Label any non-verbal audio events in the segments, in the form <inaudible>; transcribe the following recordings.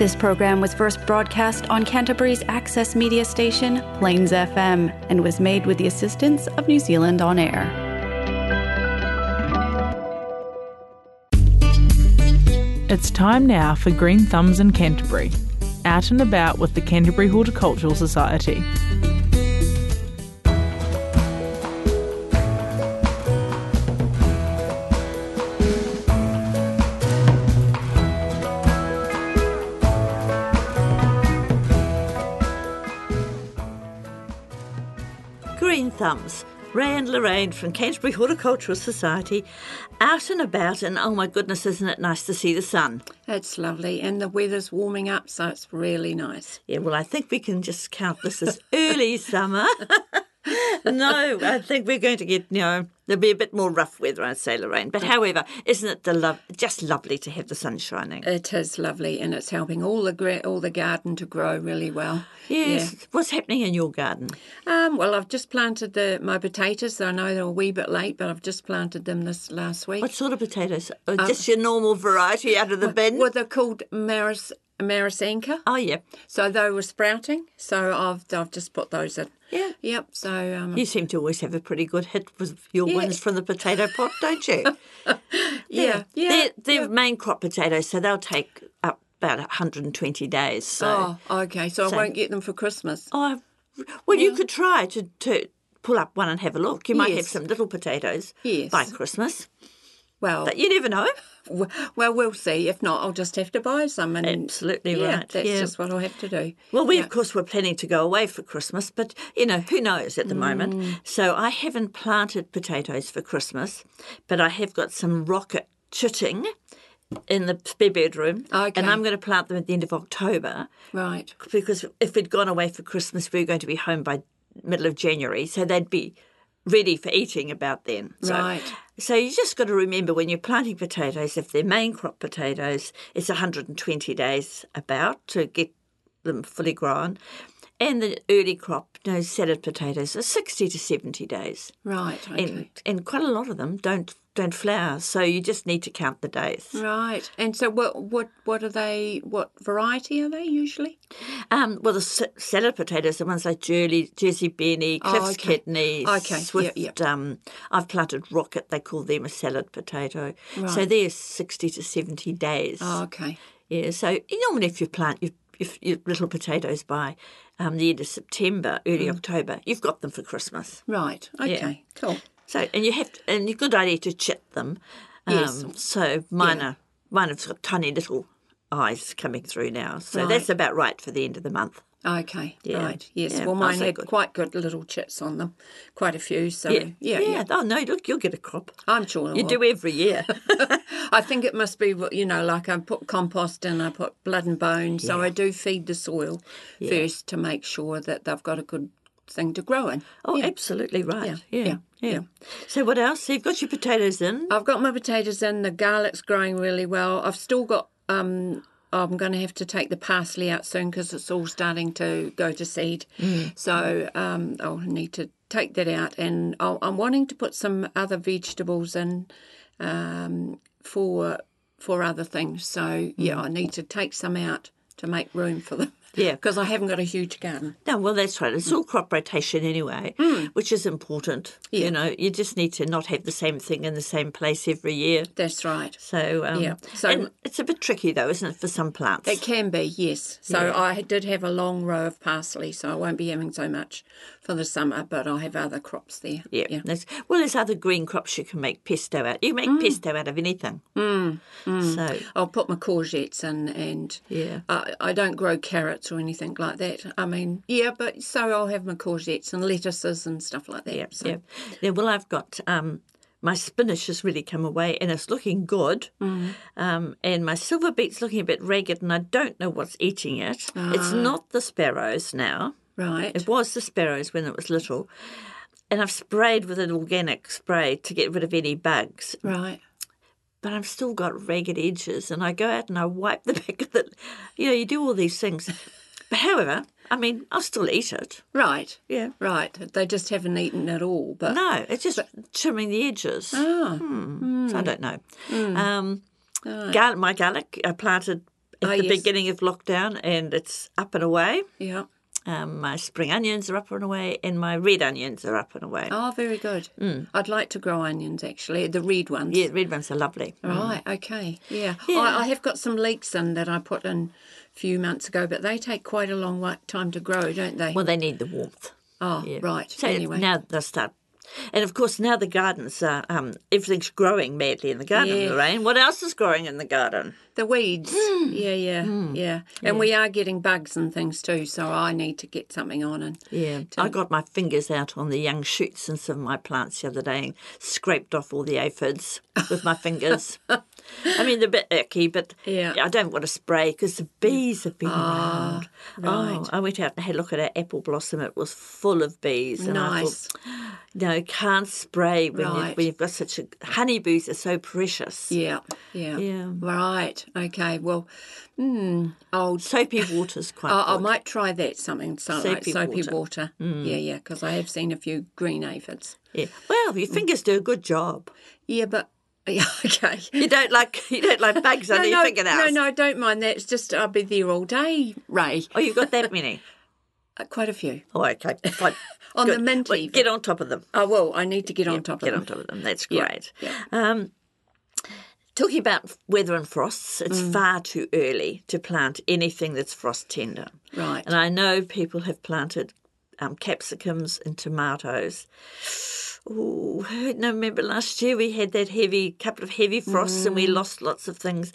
This program was first broadcast on Canterbury's access media station, Plains FM, and was made with the assistance of New Zealand On Air. It's time now for Green Thumbs in Canterbury, out and about with the Canterbury Horticultural Society. Ray and Lorraine from Canterbury Horticultural Society out and about, and oh my goodness, isn't it nice to see the sun? It's lovely, and the weather's warming up, so it's really nice. Yeah, well, I think we can just count this as early summer. <laughs> no, I think we're going to get, you know, there'll be a bit more rough weather, I'd say, Lorraine. But however, isn't it the love, just lovely to have the sun shining? It is lovely, and it's helping all the gra- all the garden to grow really well. yes. What's happening in your garden? Um, well, I've just planted the my potatoes. I know they're a wee bit late, but I've just planted them this last week. What sort of potatoes? Oh, just your normal variety out of the bin? Well, they're called Maris Marisanka. oh, yeah. So they were sprouting. So I've I've just put those in. Yeah. Yep. So um, You seem to always have a pretty good hit with your wins from the potato pot, don't you? <laughs> yeah, yeah. They're, they're main crop potatoes, so they'll take up about 120 days. So, Oh, okay. So, So- I won't get them for Christmas. oh, well, you could try to, to pull up one and have a look. You might have some little potatoes Yes. by Christmas, Well, but you never know. Well, we'll see. If not, I'll just have to buy some. And Absolutely yeah, right, That's yeah. just what I'll have to do. Well, we Yeah. of course were planning to go away for Christmas, but you know who knows at the Mm. moment. So I haven't planted potatoes for Christmas, but I have got some rocket chitting in the spare bedroom, Okay. and I'm going to plant them at the end of October Right. because if we'd gone away for Christmas, we were going to be home by middle of January, so they'd be ready for eating about then. So, Right. So you just got to remember when you're planting potatoes, if they're main crop potatoes, it's 120 days about to get them fully grown. And the early crop, you know, salad potatoes are 60 to 70 days. Right. Okay. And, and quite a lot of them don't don't flower, so you just need to count the days. Right. And so, what what what are they? What variety are they usually? Um, well, the salad potatoes are ones like Jersey, Jersey Benne, Oh, Cliff's okay. Kidneys, Okay, yeah, Swift. yeah. Um, I've planted Rocket. They call them a salad potato. So they're sixty to seventy days. Oh, okay. Yeah. So normally, if you plant your, your, your little potatoes by um, the end of September, early Mm. October, you've got them for Christmas. Right. Okay. Cool. So, and you have, to, and a good idea to chip them. Um, Yes. So mine are mine have got tiny little eyes coming through now. So Right. that's about right for the end of the month. Okay. Yeah. Right. Yes. Yeah, well, mine had good. quite good little chits on them, quite a few. So Yeah. yeah, yeah. Oh no, look, you'll get a crop. I'm sure You do every year. <laughs> <laughs> I think it must be, what you know, like I put compost in, I put blood and bone. So I do feed the soil first to make sure that they've got a good thing to grow in. oh, absolutely right. Yeah, Yeah. yeah, Yeah. yeah. So what else? So you've got your potatoes in. I've got my potatoes in, the garlic's growing really well. I've still got, um, I'm going to have to take the parsley out soon because it's all starting to go to seed. So um, I'll need to take that out. And I'll, I'm wanting to put some other vegetables in um, for for other things. So yeah, I need to take some out to make room for them. Yeah. because I haven't got a huge garden. No, well, that's right. It's all crop rotation anyway, which is important. Yeah. You know, you just need to not have the same thing in the same place every year. That's right. So, um, Yeah. So- it's a bit tricky though, isn't it, for some plants? It can be, yes. So Yeah. I did have a long row of parsley, so I won't be having so much for the summer, but I'll have other crops there. Yeah. yeah. There's, well, there's other green crops you can make pesto out. You make Mm. pesto out of anything. So, I'll put my courgettes in, and Yeah. I, I don't grow carrots or anything like that. I mean, yeah, but so I'll have my courgettes and lettuces and stuff like that. yeah, so. yeah. Yeah, well, I've got um, my spinach has really come away and it's looking good. Mm-hmm. Um, and my silver beet's looking a bit ragged and I don't know what's eating it. It's Ah. not the sparrows now. Right. It was the sparrows when it was little. And I've sprayed with an organic spray to get rid of any bugs. right. But I've still got ragged edges and I go out and I wipe the <laughs> back of it. You know, you do all these things. But however, I mean, I'll still eat it. Right. Yeah. Right. They just haven't eaten at all. But No, it's just trimming the edges. ah, hmm. So I hmm. don't know. Hmm. Um, ah. gar- my garlic, I planted at Oh, the yes. beginning of lockdown, and it's up and away. Yeah. Um, my spring onions are up and away, and my red onions are up and away. Oh, very good. I'd like to grow onions actually, the red ones. Yeah, red ones are lovely. Right, okay. Yeah. Yeah. I, I have got some leeks in that I put in a few months ago, but they take quite a long time to grow, don't they? Well, they need the warmth. oh, Yeah. right. So anyway. now they'll start. And of course, now the gardens are, um, everything's growing madly in the garden, Yeah. Lorraine. What else is growing in the garden? The weeds. Hmm. Yeah, yeah, yeah. And we are getting bugs and things too, so I need to get something on and Yeah, I got my fingers out on the young shoots in some of my plants the other day and scraped off all the aphids with my fingers. <laughs> I mean, they're a bit icky, but Yeah. I don't want to spray because the bees have been around. right. Oh, I went out and had a look at our apple blossom. It was full of bees. And I thought, <gasps> no, can't spray when, you, when you've got such a... Honeybees are so precious. Yeah, yeah. Yeah. Right. Okay. Well, hmm. I'll Soapy water's quite I, I might try that something so like Soapy soapy water. water. Mm. Yeah, yeah, because I have seen a few green aphids. Yeah. Well, your fingers do a good job. Yeah, but <laughs> yeah, okay. You don't like you don't like bugs under no, your no, fingernails. no, no, I don't mind that. It's just I'll be there all day, Ray. Oh, you've got that many. <laughs> Uh, quite a few. Oh, okay. Fine. <laughs> On Good. the mint Well. Get on top of them. Oh well, I need to get on top of Get of on them. top of them. That's Yeah, great. yeah. Um, talking about weather and frosts, it's Mm. far too early to plant anything that's frost tender. Right. And I know people have planted um, capsicums and tomatoes. Oh, no, remember last year we had that heavy couple of heavy frosts and we Mm. lost lots of things.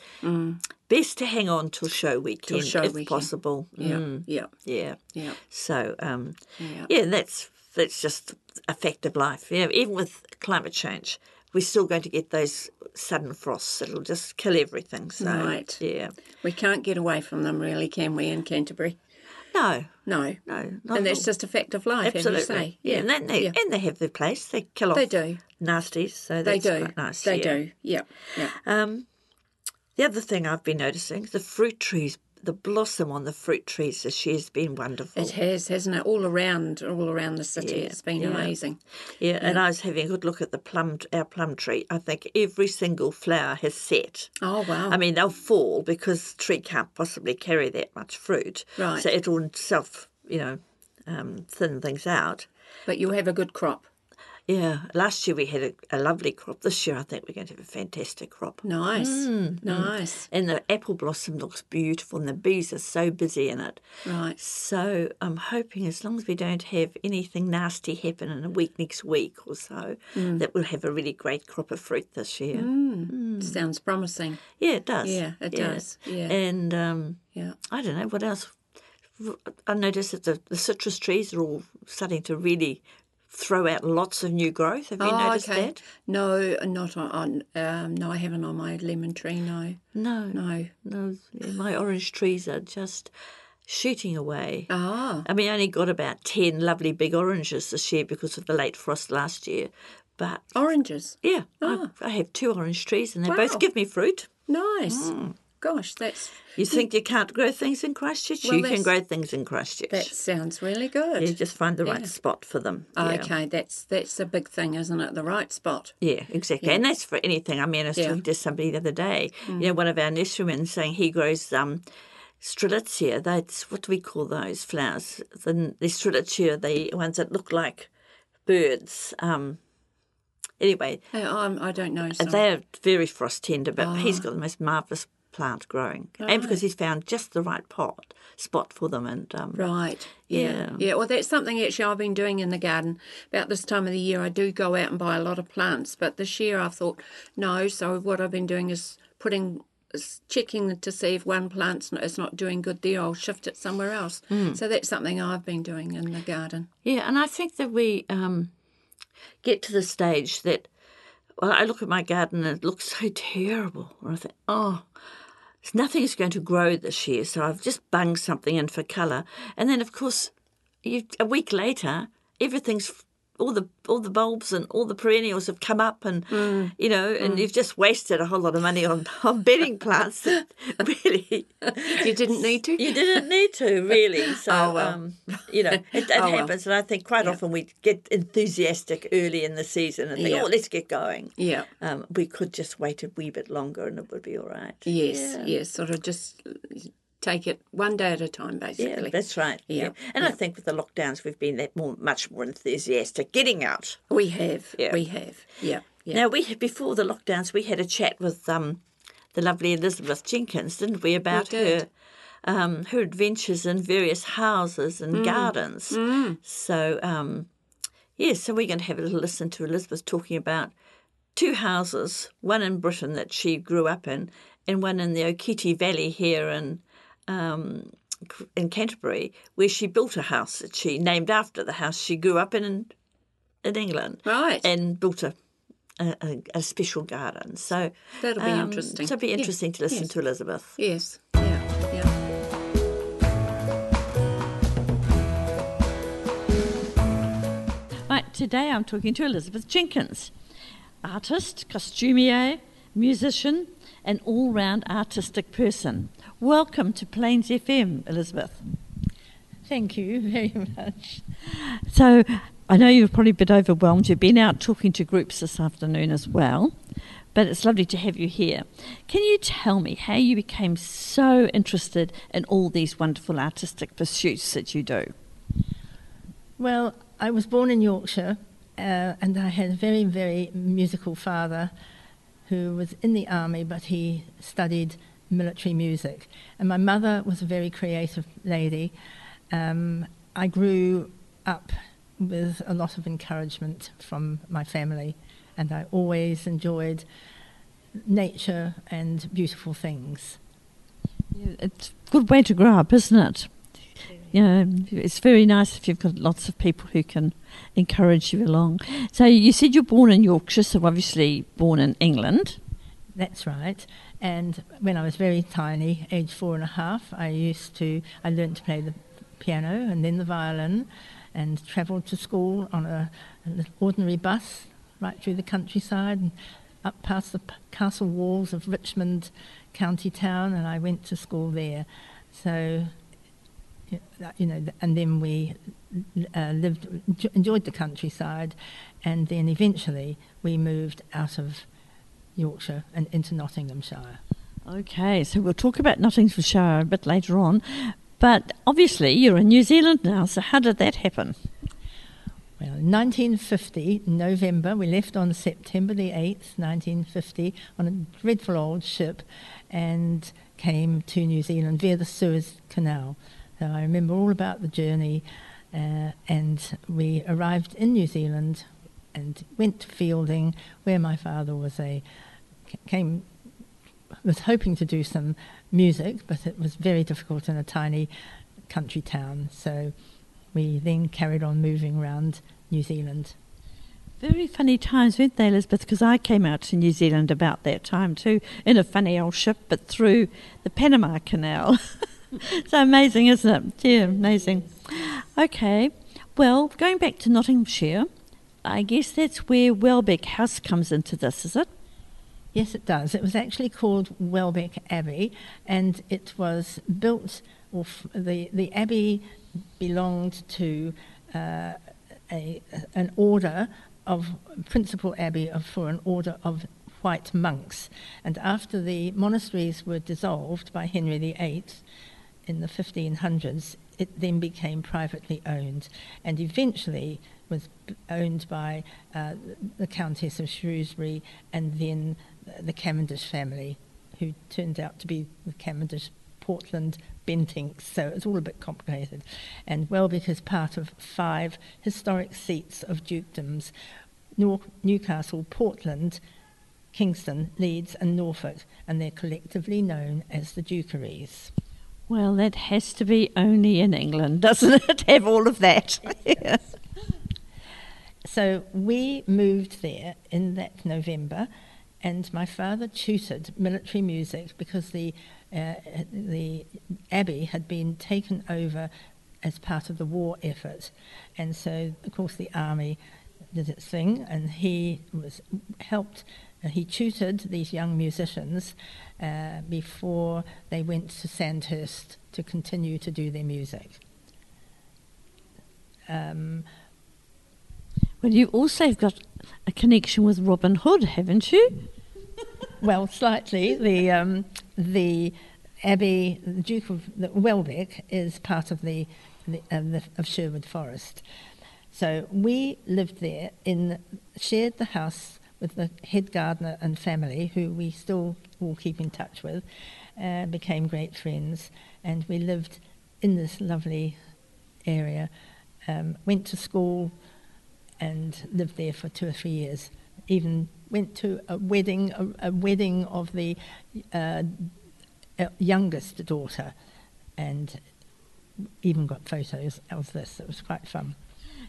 Best to hang on till show weekend show if weekend. possible. Yeah, Mm, yeah, yeah. yeah. So, um, Yeah. yeah, that's that's just a fact of life. Yeah, even with climate change, we're still going to get those sudden frosts. It'll just kill everything. So, Right. Yeah. We can't get away from them, really, can we? In Canterbury, No, no. no, And that's all. just a fact of life, absolutely. say. Yeah, and, they, yeah. and they have their place. They kill off They do. nasties. So They do. quite nice. They yeah. do. Yeah, yeah. Um, the other thing I've been noticing, the fruit trees, the blossom on the fruit trees this year has been wonderful. It has, hasn't it? All around, all around the city, Yeah, it's been yeah. amazing. Yeah, and I was having a good look at the plum, our plum tree. I think every single flower has set. Oh wow! I mean, they'll fall because the tree can't possibly carry that much fruit. Right. So it'll self, you know, um, thin things out. but you'll have a good crop. Yeah, last year we had a, a lovely crop. This year I think we're going to have a fantastic crop. Nice, Mm, nice. And the apple blossom looks beautiful, and the bees are so busy in it. Right. So I'm hoping, as long as we don't have anything nasty happen in a week next week or so, Mm. that we'll have a really great crop of fruit this year. Sounds promising. Yeah, it does. Yeah, it does. Yeah. And um, Yeah. I don't know what else. I noticed that the, the citrus trees are all starting to really throw out lots of new growth. Have you oh, noticed okay. that? No, not on. um, no, I haven't on my lemon tree. No, No, no. no. My orange trees are just shooting away. Ah, I mean, I only got about 10 lovely big oranges this year because of the late frost last year. But oranges. yeah, I, I have two orange trees and they Wow. both give me fruit. Nice. Mm. Gosh, that's You think you can't grow things in Christchurch? Well, you can grow things in Christchurch. that sounds really good. You just find the right spot for them. Oh, yeah. Okay, that's that's a big thing, isn't it? The right spot. Yeah, exactly. And that's for anything. I mean, I was Yeah. Mm. talking to somebody the other day, you know, one of our nurserymen saying he grows um, strelitzia. That's, what do we call those flowers? The, the strelitzia, the ones that look like birds. Um, anyway, Hey, I'm, don't know. sorry. they're very frost tender, but Ah. he's got the most marvellous plant growing. And because he's found just the right pot spot for them. And um, Right. Yeah. Yeah. yeah. Well, that's something actually I've been doing in the garden. About this time of the year, I do go out and buy a lot of plants. But this year, I thought no. So what I've been doing is putting, checking to see if one plant's not, is not doing good there. I'll shift it somewhere else. Hmm. So that's something I've been doing in the garden. Yeah, and I think that we um, get to the stage that, well, I look at my garden and it looks <laughs> so terrible. And I think, oh, nothing's going to grow this year, so I've just bunged something in for colour. And then, of course, you, a week later, everything's all the all the bulbs and all the perennials have come up, and Mm. you know, and you've just wasted a whole lot of money on on bedding plants. <laughs> really, You didn't need to. you didn't need to really. So, Oh, well. um, you know, it, it <laughs> Oh, well. happens, and I think quite often we get enthusiastic early in the season and think, Yeah. "Oh, let's get going." Yeah. Um, we could just wait a wee bit longer, and it would be all right. Yes. Yes. Sort of just take it one day at a time, Yeah, basically. that's right. Yeah, and I think with the lockdowns, we've been that more, much more enthusiastic getting out. we have. Yeah. We have. Yeah. Yeah. Now we before the lockdowns, we had a chat with um, the lovely Elisabeth Jenkins, didn't we, about her did. um, her adventures in various houses and Mm. gardens. So um, yes, so we're going to have a little listen to Elisabeth talking about two houses, one in Britain that she grew up in, and one in the Okuti Valley here in um, in Canterbury, where she built a house that she named after the house she grew up in in, in England Right. and built a, a, a, a special garden. So That'll be um, interesting. So it'll be Yeah. interesting to listen Yes. to Elisabeth. Yes. Yeah. Yeah. Right, today I'm talking to Elisabeth Jenkins, artist, costumier, musician, and all round artistic person. Welcome to Plains FM, Elisabeth. Thank you very much. So, I know you're probably a bit overwhelmed. You've been out talking to groups this afternoon as well, but it's lovely to have you here. Can you tell me how you became so interested in all these wonderful artistic pursuits that you do? Well, I was born in Yorkshire uh, and I had a very, very musical father who was in the army, but he studied military music. And my mother was a very creative lady. Um, I grew up with a lot of encouragement from my family, and I always enjoyed nature and beautiful things. It's a good way to grow up, isn't it? You know, it's very nice if you've got lots of people who can encourage you along. So you said you're born in Yorkshire, so obviously born in England. That's right. And when I was very tiny, age four and a half, I used to, I learned to play the piano and then the violin and travelled to school on a, an ordinary bus right through the countryside and up past the castle walls of Richmond County Town, and I went to school there. So, you know, and then we uh, lived, enjoyed the countryside, and then eventually we moved out of Yorkshire and into Nottinghamshire. Okay, so we'll talk about Nottinghamshire a bit later on. But obviously you're in New Zealand now, so how did that happen? Well, in 1950, November, we left on September the 8th, 1950, on a dreadful old ship and came to New Zealand via the Suez Canal. So I remember all about the journey, uh, and we arrived in New Zealand and went to Feilding, where my father was a came was hoping to do some music, but it was very difficult in a tiny country town. So we then carried on moving around New Zealand. Very funny times, weren't they, Elisabeth? Because I came out to New Zealand about that time too, in a funny old ship, but through the Panama Canal. <laughs> <laughs> so amazing, isn't it? Yeah, amazing. Okay, well, going back to Nottinghamshire, I guess that's where Welbeck House comes into this, is it? Yes, it does. It was actually called Welbeck Abbey, and it was built. Or f- the the abbey belonged to uh, a an order of principal abbey of for an order of white monks, and after the monasteries were dissolved by Henry VIII in the 1500s, it then became privately owned, and eventually was owned by uh, the Countess of Shrewsbury and then the Cavendish family, who turned out to be the Cavendish Portland Bentincks, so it's all a bit complicated. And Welbeck is part of five historic seats of dukedoms Newcastle, Portland, Kingston, Leeds, and Norfolk, and they're collectively known as the Dukeries. Well, that has to be only in England, <laughs> doesn't it? Have all of that. <laughs> yes. So we moved there in that November, and my father tutored military music because the uh, the abbey had been taken over as part of the war effort, and so of course the army did its thing, and he was helped. He tutored these young musicians uh, before they went to Sandhurst to continue to do their music. Um, Well, you also have got a connection with Robin Hood, haven't you? <laughs> well, slightly. The um, the Abbey, the Duke of the Welbeck, is part of the, the, uh, the of Sherwood Forest. So we lived there in shared the house with the head gardener and family, who we still all keep in touch with, uh, became great friends, and we lived in this lovely area. Um, went to school and lived there for two or three years. Even went to a wedding, a, a wedding of the uh, uh, youngest daughter, and even got photos of this. It was quite fun.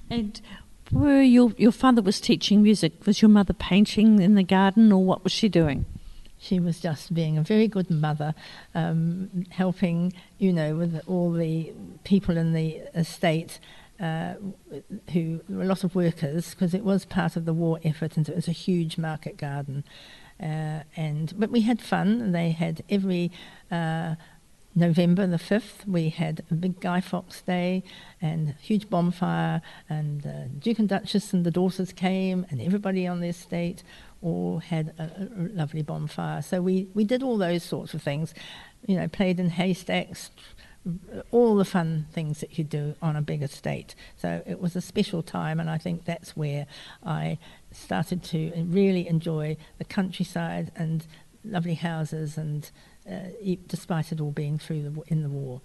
And were your your father was teaching music? Was your mother painting in the garden, or what was she doing? She was just being a very good mother, um, helping, you know, with all the people in the estate uh, who were a lot of workers because it was part of the war effort and it was a huge market garden. Uh, and but we had fun. They had every uh, November the fifth. We had a big Guy Fawkes Day and huge bonfire, and uh, Duke and Duchess and the daughters came, and everybody on the estate all had a, a lovely bonfire. So we we did all those sorts of things. You know, played in haystacks, all the fun things that you do on a big estate. So it was a special time, and I think that's where I started to really enjoy the countryside and lovely houses, and despite it all being through the in the war.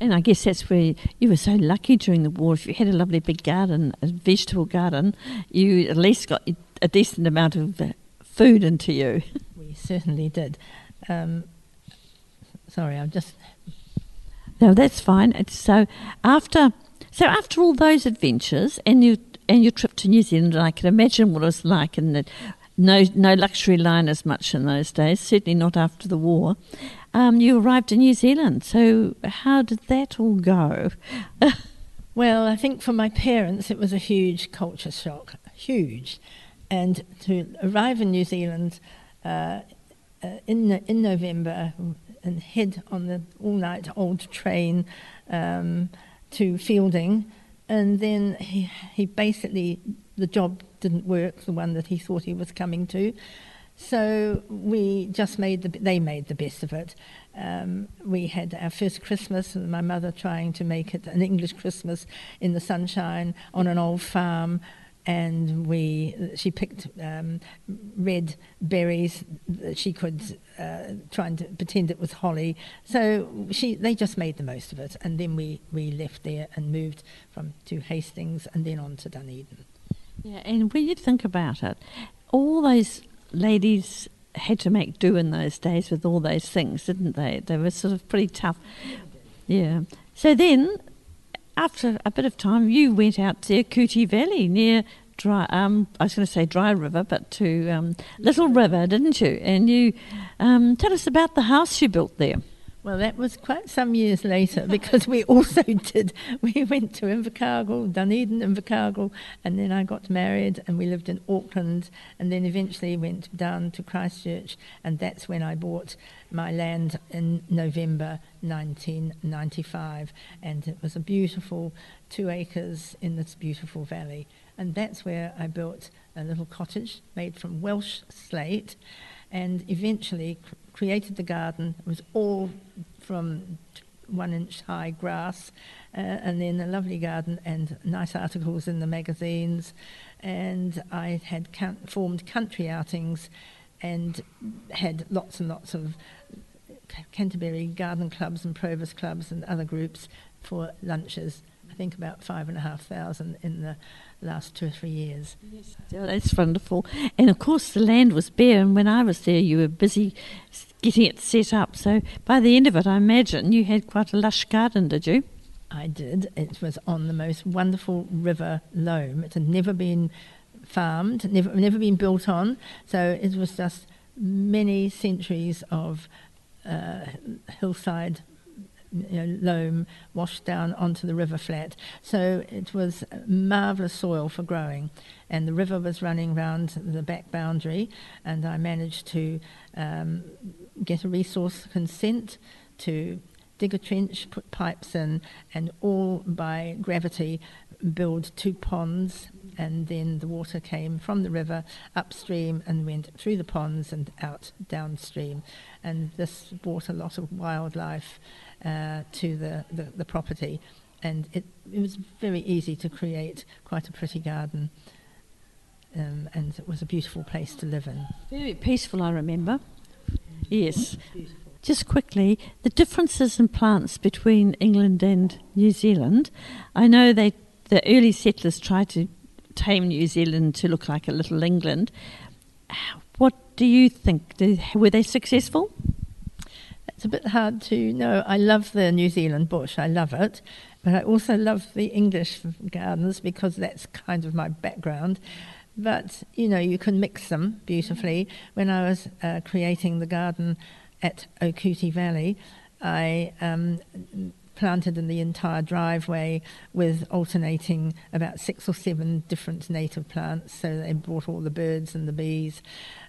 And I guess that's where you were so lucky during the war. If you had a lovely big garden, a vegetable garden, you at least got a decent amount of uh, food into you. <laughs> We certainly did. Um, sorry, I'm just no, that's fine. It's so after so after all those adventures and you and your trip to New Zealand, I can imagine what it was like, and that no no luxury liners much in those days. Certainly not after the war. Um, you arrived in New Zealand. So how did that all go? <laughs> well, I think for my parents it was a huge culture shock, huge, and to arrive in New Zealand. Uh, uh, in in November and head on the all night old train um, to Feilding, And then he, he basically, the job didn't work, the one that he thought he was coming to. So we just made the, they made the best of it. Um, we had our first Christmas, and my mother trying to make it an English Christmas in the sunshine on an old farm and we she picked um, red berries that she could uh, try and pretend it was holly. So she they just made the most of it, and then we, we left there and moved from to Hastings and then on to Dunedin. Yeah, and when you think about it, all those ladies had to make do in those days with all those things, didn't they? They were sort of pretty tough. Yeah. So then after a bit of time, you went out to Cootie Valley near Dry. Um, I was going to say Dry River, but to um, Little River, didn't you? And you um, tell us about the house you built there. Well, that was quite some years later <laughs> because we also did. We went to Invercargill, Dunedin, Invercargill, and then I got married and we lived in Auckland, and then eventually went down to Christchurch, and that's when I bought my land in November 1995, and it was a beautiful two acres in this beautiful valley, and that's where I built a little cottage made from Welsh slate, and eventually created the garden. It was all from one inch high grass, uh, and then a lovely garden and nice articles in the magazines. And I had formed country outings and had lots and lots of Canterbury garden clubs and Probus clubs and other groups for lunches. I think about five and a half thousand in the last two or three years. Yes. Oh, that's wonderful. And of course, the land was bare, and when I was there, you were busy getting it set up. So by the end of it, I imagine you had quite a lush garden, did you? I did. It was on the most wonderful river loam. It had never been farmed, never never been built on. So it was just many centuries of uh, hillside you know, loam washed down onto the river flat. So it was marvellous soil for growing. And the river was running round the back boundary, and I managed to um, get a resource consent to dig a trench, put pipes in, and all by gravity build two ponds. And then the water came from the river upstream and went through the ponds and out downstream. And this brought a lot of wildlife uh, to the, the, the property. And it, it was very easy to create quite a pretty garden. Um, and it was a beautiful place to live in. Very peaceful, I remember. Yes. Just quickly, the differences in plants between England and New Zealand. I know they the early settlers tried to tame New Zealand to look like a little England. What do you think? Were they successful? It's a bit hard to know. I love the New Zealand bush. I love it. But I also love the English gardens because that's kind of my background. But, you know, you can mix them beautifully. When I was uh, creating the garden at Okuti Valley, I um, planted in the entire driveway with alternating about six or seven different native plants. So they brought all the birds and the bees.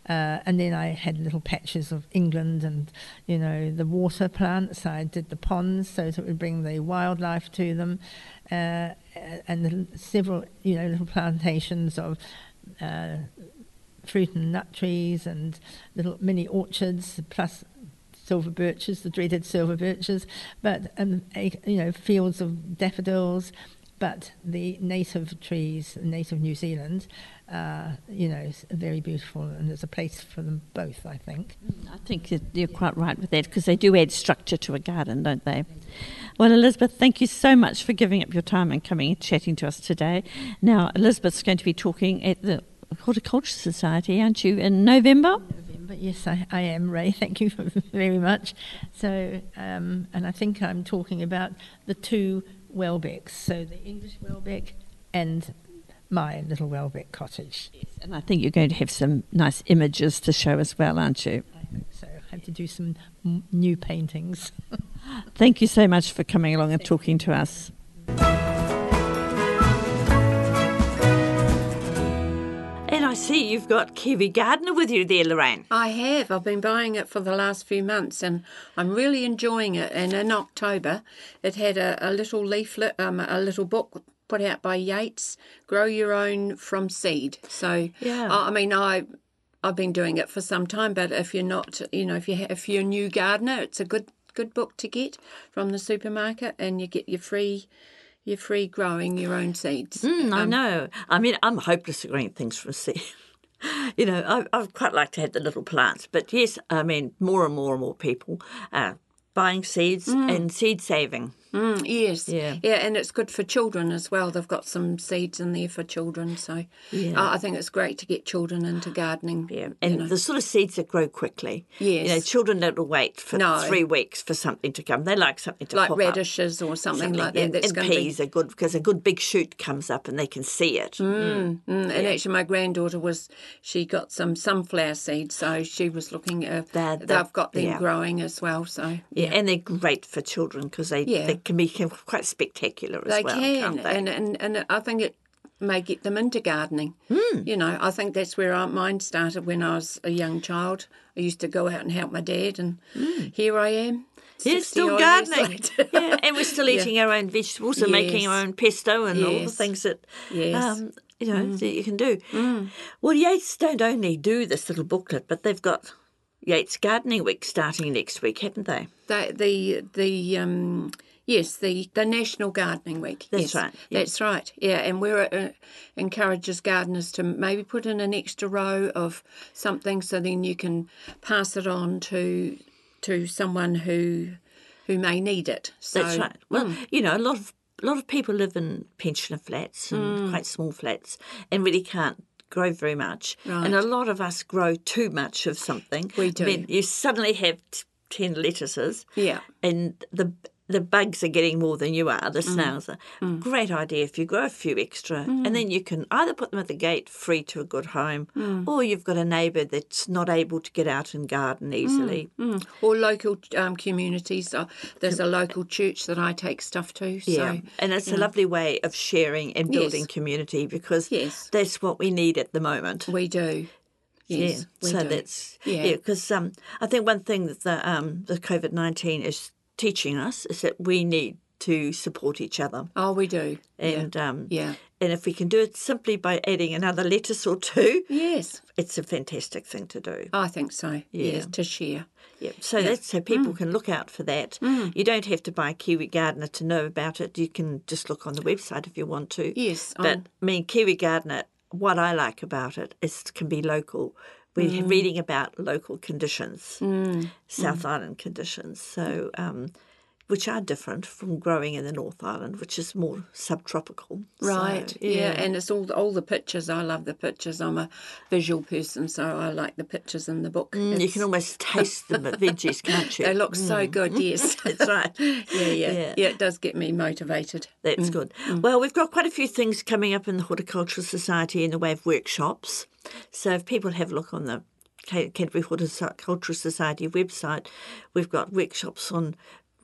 Uh, and then I had little patches of England and, you know, the water plants. I did the ponds so that would bring the wildlife to them. Uh, and the several, you know, little plantations of uh, fruit and nut trees and little mini orchards, plus silver birches, the dreaded silver birches, but um, you know fields of daffodils. But the native trees, native New Zealand, uh, you know, is very beautiful, and there's a place for them both. I think. I think you're quite right with that because they do add structure to a garden, don't they? Well, Elisabeth, thank you so much for giving up your time and coming and chatting to us today. Now, Elisabeth's going to be talking at the Horticulture Society, aren't you, in November? but yes, I, I am, Ray. <laughs> Thank you <laughs> very much. So, um, and I think I'm talking about the two Welbecks, so the English Welbeck and my little Welbeck cottage. Yes, and I think you're going to have some nice images to show as well, aren't you? I hope so. I have to do some m- new paintings. <laughs> Thank you so much for coming along and talking to us. See you've got Kiwi Gardener with you there, Lorraine. I have. I've been buying it for the last few months and I'm really enjoying it. And in October, it had a, a little leaflet, um, a little book put out by Yates, Grow Your Own from Seed. So, yeah. I, I mean, I. I've been doing it for some time, but if you're not, you know, if you if you're a new gardener, it's a good good book to get from the supermarket, and you get your free you're free growing your own seeds. Mm, I um, know. I mean, I'm hopeless at growing things from seed. <laughs> you know, I, I'd quite like to have the little plants, but yes, I mean, more and more and more people are buying seeds mm. and seed saving. Mm, yes. Yeah. Yeah, and it's good for children as well. They've got some seeds in there for children. So yeah. uh, I think it's great to get children into gardening. Yeah. And you know. the sort of seeds that grow quickly. Yes. You know, children don't wait for no. three weeks for something to come. They like something to Like radishes up. or something, something like that. And, that's and peas be... are good because a good big shoot comes up and they can see it. Mm, mm. And yeah. actually, my granddaughter was, she got some sunflower seeds. So she was looking at, they're, they're, they've got them yeah. growing as well. So Yeah, and they're great for children because they, they can be quite spectacular as they well. Can. They? And, and and I think it may get them into gardening. Mm. You know, I think that's where mine started when I was a young child. I used to go out and help my dad, and mm. here I am. Yeah, still gardening. <laughs> yeah, and we're still <laughs> eating yeah. our own vegetables and yes. making our own pesto and yes. all the things that yes. um, you know mm. that you can do. Mm. Well, Yates don't only do this little booklet, but they've got Yates Gardening Week starting next week, haven't they? The the the um, Yes, the, the National Gardening Week. That's yes, right. Yeah. That's right. Yeah, and we're uh, encourages gardeners to maybe put in an extra row of something, so then you can pass it on to to someone who who may need it. So, That's right. Well, mm. you know, a lot of a lot of people live in pensioner flats and mm. quite small flats and really can't grow very much. Right. And a lot of us grow too much of something. We do. I mean, you suddenly have ten lettuces. Yeah. And the the bugs are getting more than you are, the snails are. Great idea if you grow a few extra, and then you can either put them at the gate free to a good home, or you've got a neighbour that's not able to get out and garden easily. Mm. Or local um, communities. Uh, there's a local church that I take stuff to. So, Yeah, and it's a lovely way of sharing and building Yes. community because Yes. that's what we need at the moment. we do. Yes, yeah, so do. that's Yeah. yeah. Because um, I think one thing that the um, the COVID nineteen is teaching us is that we need to support each other, Oh, we do. and um, Yeah. and if we can do it simply by adding another lettuce or two, Yes, it's a fantastic thing to do. I think so. Yes, to share. Yeah, so that's so Mm. people can look out for that. You don't have to buy Kiwi Gardener to know about it. You can just look on the website if you want to. Yes, but um, I mean Kiwi Gardener. What I like about it is it can be local. We're Mm. reading about local conditions, South Island conditions. So. Um, which are different from growing in the North Island, which is more subtropical. So, Right. yeah. and it's all all the pictures. I love the pictures. I'm a visual person, so I like the pictures in the book. Mm, you can almost <laughs> taste the veggies, can't you? They look so mm. good. Yes, <laughs> That's right. <laughs> yeah, yeah, Yeah. yeah, It does get me motivated. That's mm, good. Mm. Well, we've got quite a few things coming up in the Horticultural Society in the way of workshops. So if people have a look on the Canterbury Horticultural Society website, we've got workshops on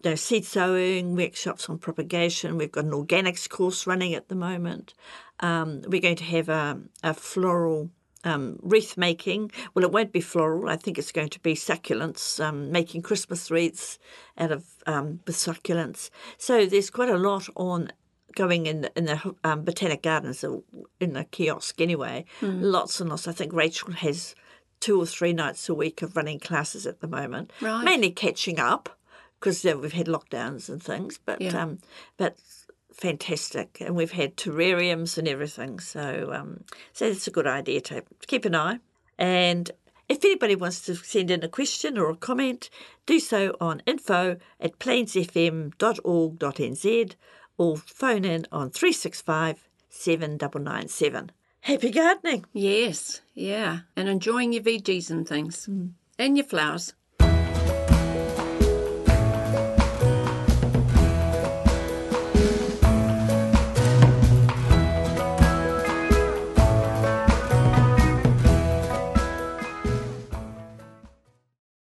you know, seed sowing, workshops on propagation. We've got an organics course running at the moment. Um, we're going to have a, a floral um, wreath making. Well, it won't be floral. I think it's going to be succulents, um, making Christmas wreaths out of um, succulents. So there's quite a lot on going in in the um, botanic gardens or in the kiosk anyway. Lots and lots. I think Rachel has two or three nights a week of running classes at the moment, Right. mainly catching up because we've had lockdowns and things. But Yeah. um, but fantastic, and we've had terrariums and everything. So um, so it's a good idea to keep an eye. And if anybody wants to send in a question or a comment, do so on info at plainsfm.org.nz or phone in on 365 7997. Happy gardening! Yes, yeah, and enjoying your veggies and things, and your flowers.